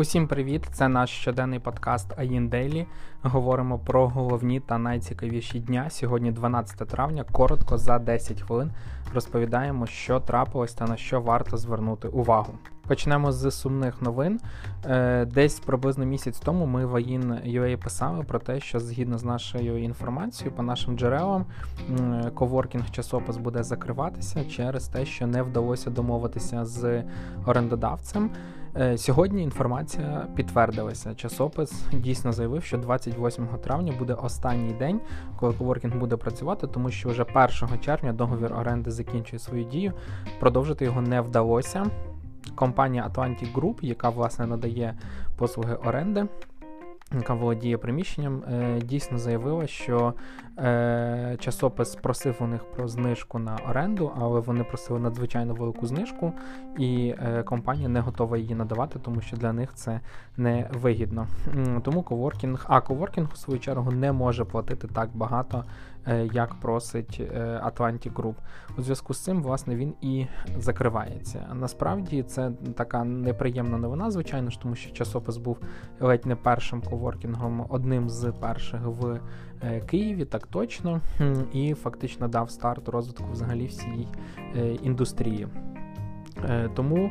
Усім привіт! Це наш щоденний подкаст Аїн Дейлі. Говоримо про головні та найцікавіші дня. Сьогодні 12 травня. Коротко за 10 хвилин розповідаємо, що трапилось та на що варто звернути увагу. Почнемо з сумних новин. Е, десь приблизно місяць тому ми в AIN.UA писали про те, що згідно з нашою інформацією, по нашим джерелам, коворкінг часопис буде закриватися через те, що не вдалося домовитися з орендодавцем. Е, сьогодні інформація підтвердилася. Часопис дійсно заявив, що 28 травня буде останній день, коли коворкінг буде працювати, тому що вже 1 червня договір оренди закінчує свою дію. Продовжити його не вдалося. Компанія Atlantic Group, яка власне надає послуги оренди, яка володіє приміщенням, е, дійсно заявила, що е, часопис просив у них про знижку на оренду, але вони просили надзвичайно велику знижку, і е, компанія не готова її надавати, тому що для них це не вигідно. Тому коворкінг, а коворкінг у свою чергу не може платити так багато, як просить Atlantic Group. У зв'язку з цим, власне, він і закривається. Насправді це така неприємна новина, звичайно ж, тому що часопис був ледь не першим коворкінгом, одним з перших в е, Києві, так точно, і фактично дав старт розвитку взагалі всієї е, індустрії. Е, тому Е,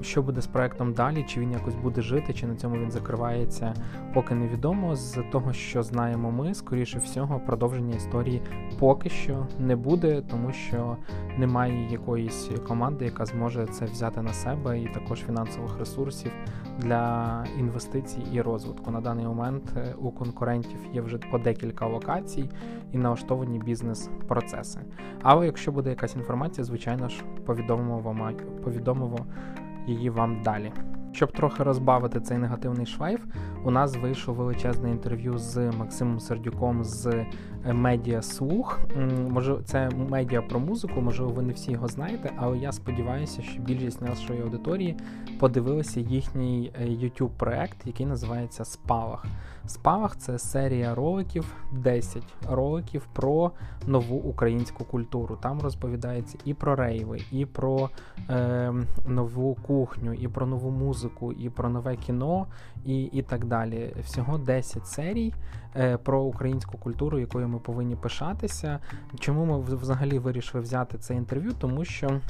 що буде з проектом далі, чи він якось буде жити, чи на цьому він закривається, поки невідомо. З того, що знаємо ми, скоріше всього, продовження історії поки що не буде, тому що немає якоїсь команди, яка зможе це взяти на себе, і також фінансових ресурсів для інвестицій і розвитку. На даний момент е, у конкурентів є вже по декілька локацій і налаштовані бізнес-процеси. Але якщо буде якась інформація, звичайно ж, повідомимо вам повідомимо її вам далі. Щоб трохи розбавити цей негативний шлейф, у нас вийшло величезне інтерв'ю з Максимом Сердюком з е, медіа Слух. Може, це медіа про музику, можливо, ви не всі його знаєте, але я сподіваюся, що більшість нашої аудиторії подивилися їхній е, youtube проект який називається Спалах. Спалах це серія роликів, 10 роликів про нову українську культуру. Там розповідається і про рейви, і про е, нову кухню, і про нову музику, і про нове кіно, і і так далі. Всього 10 серій е, про українську культуру, якою ми повинні пишатися. Чому ми взагалі вирішили взяти це інтерв'ю? Тому що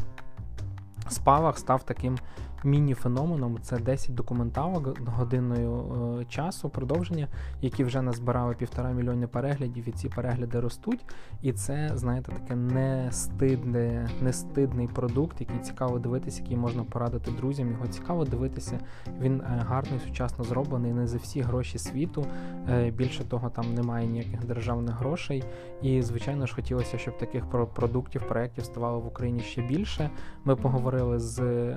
спавах став таким міні-феноменом. Це 10 документалок годиною е, часу, продовження, які вже назбирали півтора мільйони переглядів, і ці перегляди ростуть. І це, знаєте, таке нестидне, нестидний продукт, який цікаво дивитися, який можна порадити друзям. Його цікаво дивитися. Він е, гарно сучасно зроблений, не за всі гроші світу. Е, більше того, там немає ніяких державних грошей. І, звичайно ж, хотілося, щоб таких продуктів, проєктів ставало в Україні ще більше. Ми поговорили з е,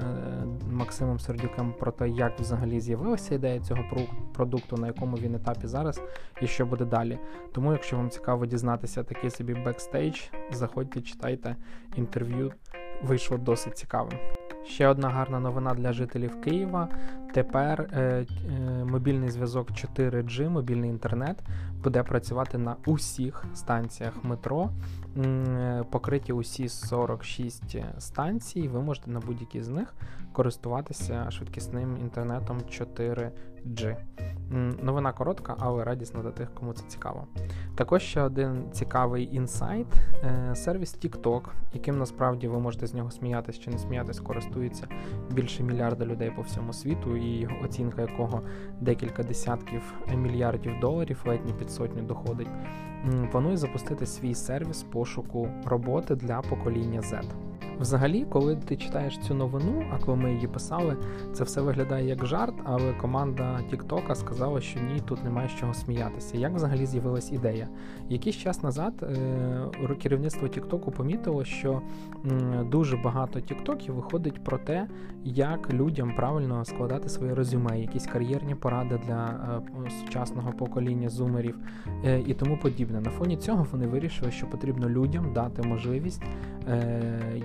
Максимом Сердюком про те, як взагалі з'явилася ідея цього продукту, на якому він етапі зараз і що буде далі. Тому, якщо вам цікаво дізнатися такий собі бекстейдж, заходьте, читайте інтерв'ю. Вийшло досить цікавим. Ще одна гарна новина для жителів Києва. Тепер е, е, мобільний зв'язок 4G, мобільний інтернет, буде працювати на усіх станціях метро. Е, покриті усі 46 станцій. Ви можете на будь-якій з них користуватися швидкісним інтернетом 4G. Новина коротка, але радісна для тих, кому це цікаво. Також ще один цікавий інсайт е, сервіс TikTok, яким насправді ви можете з нього сміятися чи не сміятись, користується більше мільярда людей по всьому світу, і оцінка якого декілька десятків мільярдів доларів, ледь не під сотню доходить. Планує запустити свій сервіс пошуку роботи для покоління Z. Взагалі, коли ти читаєш цю новину, а коли ми її писали, це все виглядає як жарт, але команда Тіктока сказала, що ні, тут немає з чого сміятися. Як взагалі з'явилась ідея? Якийсь час назад е, керівництво Тіктоку помітило, що дуже багато Тіктоків виходить про те, як людям правильно складати своє резюме, якісь кар'єрні поради для е, сучасного покоління зумерів е, і тому подібне. На фоні цього вони вирішили, що потрібно людям дати можливість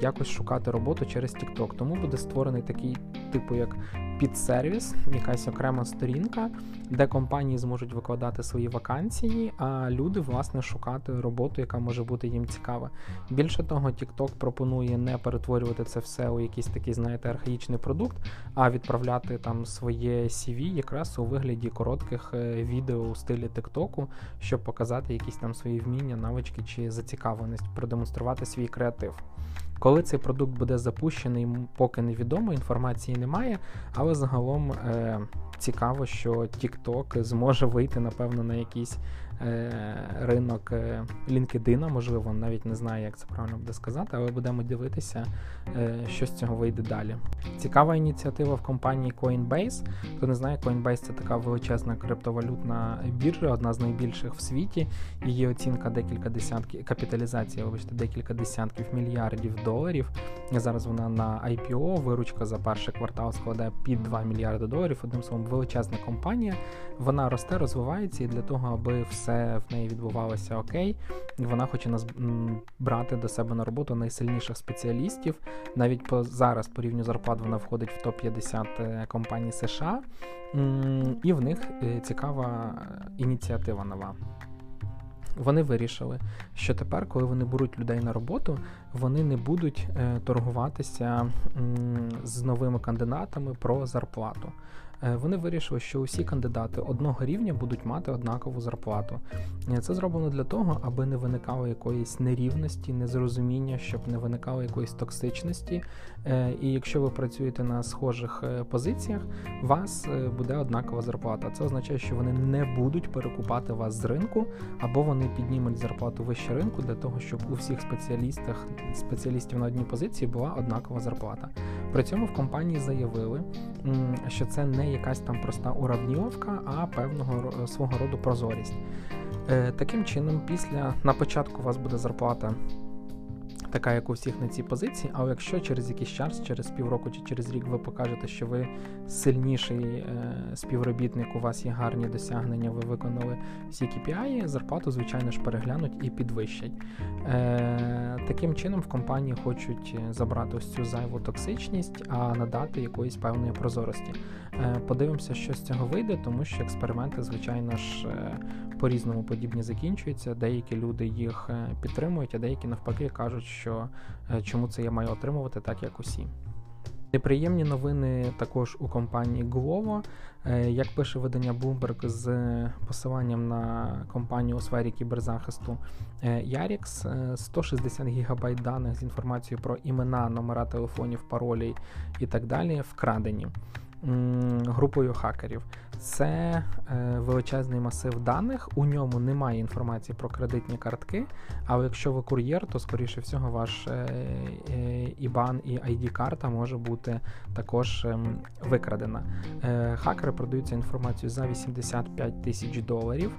якось шукати роботу через TikTok. Тому буде створений такий, типу, як підсервіс, якась окрема сторінка, де компанії зможуть викладати свої вакансії, а люди власне шукати роботу, яка може бути їм цікава. Більше того, TikTok пропонує не перетворювати це все у якийсь такий, знаєте, архаїчний продукт, а відправляти там своє CV якраз у вигляді коротких е, відео у стилі TikTok, щоб показати якісь там свої вміння, навички чи зацікавленість, продемонструвати свій креатив. Коли цей продукт буде запущений, поки невідомо, інформації немає, але загалом е, цікаво, що TikTok зможе вийти, напевно, на якийсь е, ринок е, LinkedIn, можливо, навіть не знаю, як це правильно буде сказати, але будемо дивитися, е, що з цього вийде далі. Цікава ініціатива в компанії Coinbase. Хто не знає, Coinbase це така величезна криптовалютна біржа, одна з найбільших в світі. Її оцінка декілька десятків, капіталізація, вибачте, декілька десятків мільярдів доларів. Зараз вона на IPO, виручка за перший квартал складає під 2 мільярди доларів. Одним словом, величезна компанія. Вона росте, розвивається, і для того, аби все в неї відбувалося окей, вона хоче нас брати до себе на роботу найсильніших спеціалістів. Навіть по зараз по рівню зарплат вона входить в топ 50 е, компаній США, і в них е, цікава ініціатива нова. Вони вирішили, що тепер, коли вони беруть людей на роботу, вони не будуть е, торгуватися з новими кандидатами про зарплату. Е, вони вирішили, що усі кандидати одного рівня будуть мати однакову зарплату. Е, це зроблено для того, аби не виникало якоїсь нерівності, незрозуміння, щоб не виникало якоїсь токсичності. Е, і якщо ви працюєте на схожих позиціях, вас буде однакова зарплата. Це означає, що вони не будуть перекупати вас з ринку, або вони піднімуть зарплату вище ринку для того, щоб у всіх спеціалістах спеціалістів на одній позиції була однакова зарплата. При цьому в компанії заявили, що це не якась там проста уравнівка, а певного свого роду прозорість. Е, таким чином, після на початку у вас буде зарплата така, як у всіх на цій позиції. Але якщо через якийсь час, через півроку чи через рік ви покажете, що ви сильніший е, співробітник, у вас є гарні досягнення, ви виконали всі KPI, зарплату, звичайно ж, переглянуть і підвищать. Е, Таким чином в компанії хочуть забрати ось цю зайву токсичність, а надати якоїсь певної прозорості. Е, Подивимося, що з цього вийде, тому що експерименти, звичайно ж, е, по-різному подібні закінчуються. Деякі люди їх е, підтримують, а деякі навпаки кажуть, що е, чому це я маю отримувати так, як усі. Неприємні новини також у компанії Glovo. Е, як пише видання Bloomberg з посиланням на компанію у сфері кіберзахисту Yarix, 160 ГБ даних з інформацією про імена, номера телефонів, паролі і так далі вкрадені групою хакерів. Це е, величезний масив даних. У ньому немає інформації про кредитні картки. Але якщо ви кур'єр, то скоріше всього ваш е, е, IBAN і ID-карта може бути також е, викрадена. Хакери продаються інформацію за 85 тисяч доларів.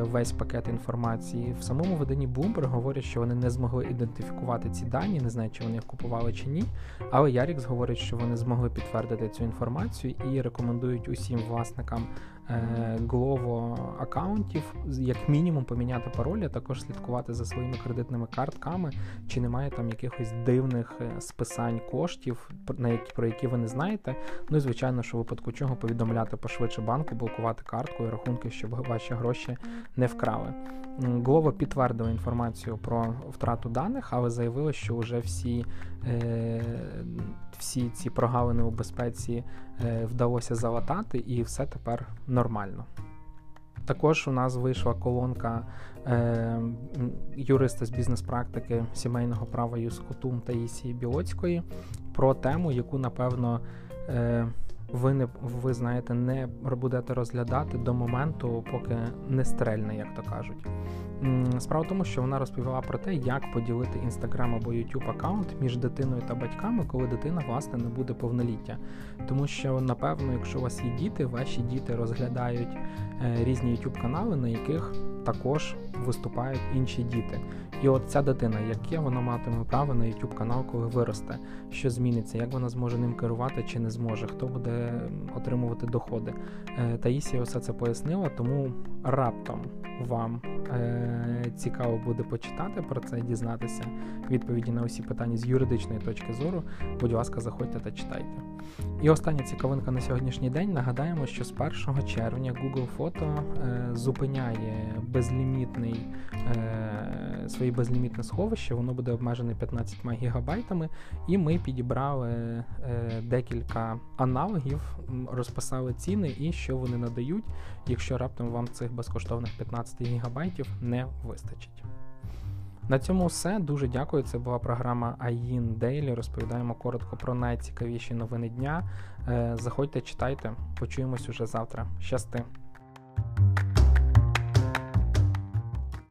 Весь пакет інформації. В самому виданні Bloomberg говорять, що вони не змогли ідентифікувати ці дані, не знають, чи вони їх купували чи ні. Але Ярікс говорить, що вони змогли підтвердити цю інформацію і рекомендують усім власникам Е, Glovo аккаунтів, як мінімум поміняти пароль, а також слідкувати за своїми кредитними картками, чи немає там якихось дивних е, списань коштів, на які про які ви не знаєте. Ну і звичайно, що в випадку чого повідомляти пошвидше банку, блокувати картку і рахунки, щоб ваші гроші не вкрали. Glovo підтвердила інформацію про втрату даних, але заявила, що вже всі е, всі ці прогалини у безпеці е, вдалося залатати, і все тепер нормально. Також у нас вийшла колонка е, юриста з бізнес-практики сімейного права Юскотум Таїсії Білоцької про тему, яку, напевно, е, ви не ви знаєте, не будете розглядати до моменту, поки не стрельне, як то кажуть. Справа в тому, що вона розповіла про те, як поділити інстаграм або YouTube аккаунт між дитиною та батьками, коли дитина власне не буде повноліття. Тому що, напевно, якщо у вас є діти, ваші діти розглядають е, різні YouTube канали, на яких також виступають інші діти. І от ця дитина, яке вона матиме право на YouTube канал, коли виросте, що зміниться, як вона зможе ним керувати чи не зможе, хто буде отримувати доходи. Е, Таїсія все це пояснила, тому раптом вам е, цікаво буде почитати про це, дізнатися відповіді на усі питання з юридичної точки зору. Будь ласка, заходьте та читайте. І остання цікавинка на сьогоднішній день. Нагадаємо, що з 1 червня Google Фото е, зупиняє безлімітний е, своє безлімітне сховище, воно буде обмежене 15 гігабайтами, і ми підібрали е, декілька аналогів, розписали ціни і що вони надають, якщо раптом вам цих безкоштовних 15 гігабайтів не вистачить. На цьому все. Дуже дякую. Це була програма AIN Daily. Розповідаємо коротко про найцікавіші новини дня. Заходьте, читайте. Почуємось уже завтра. Щасти!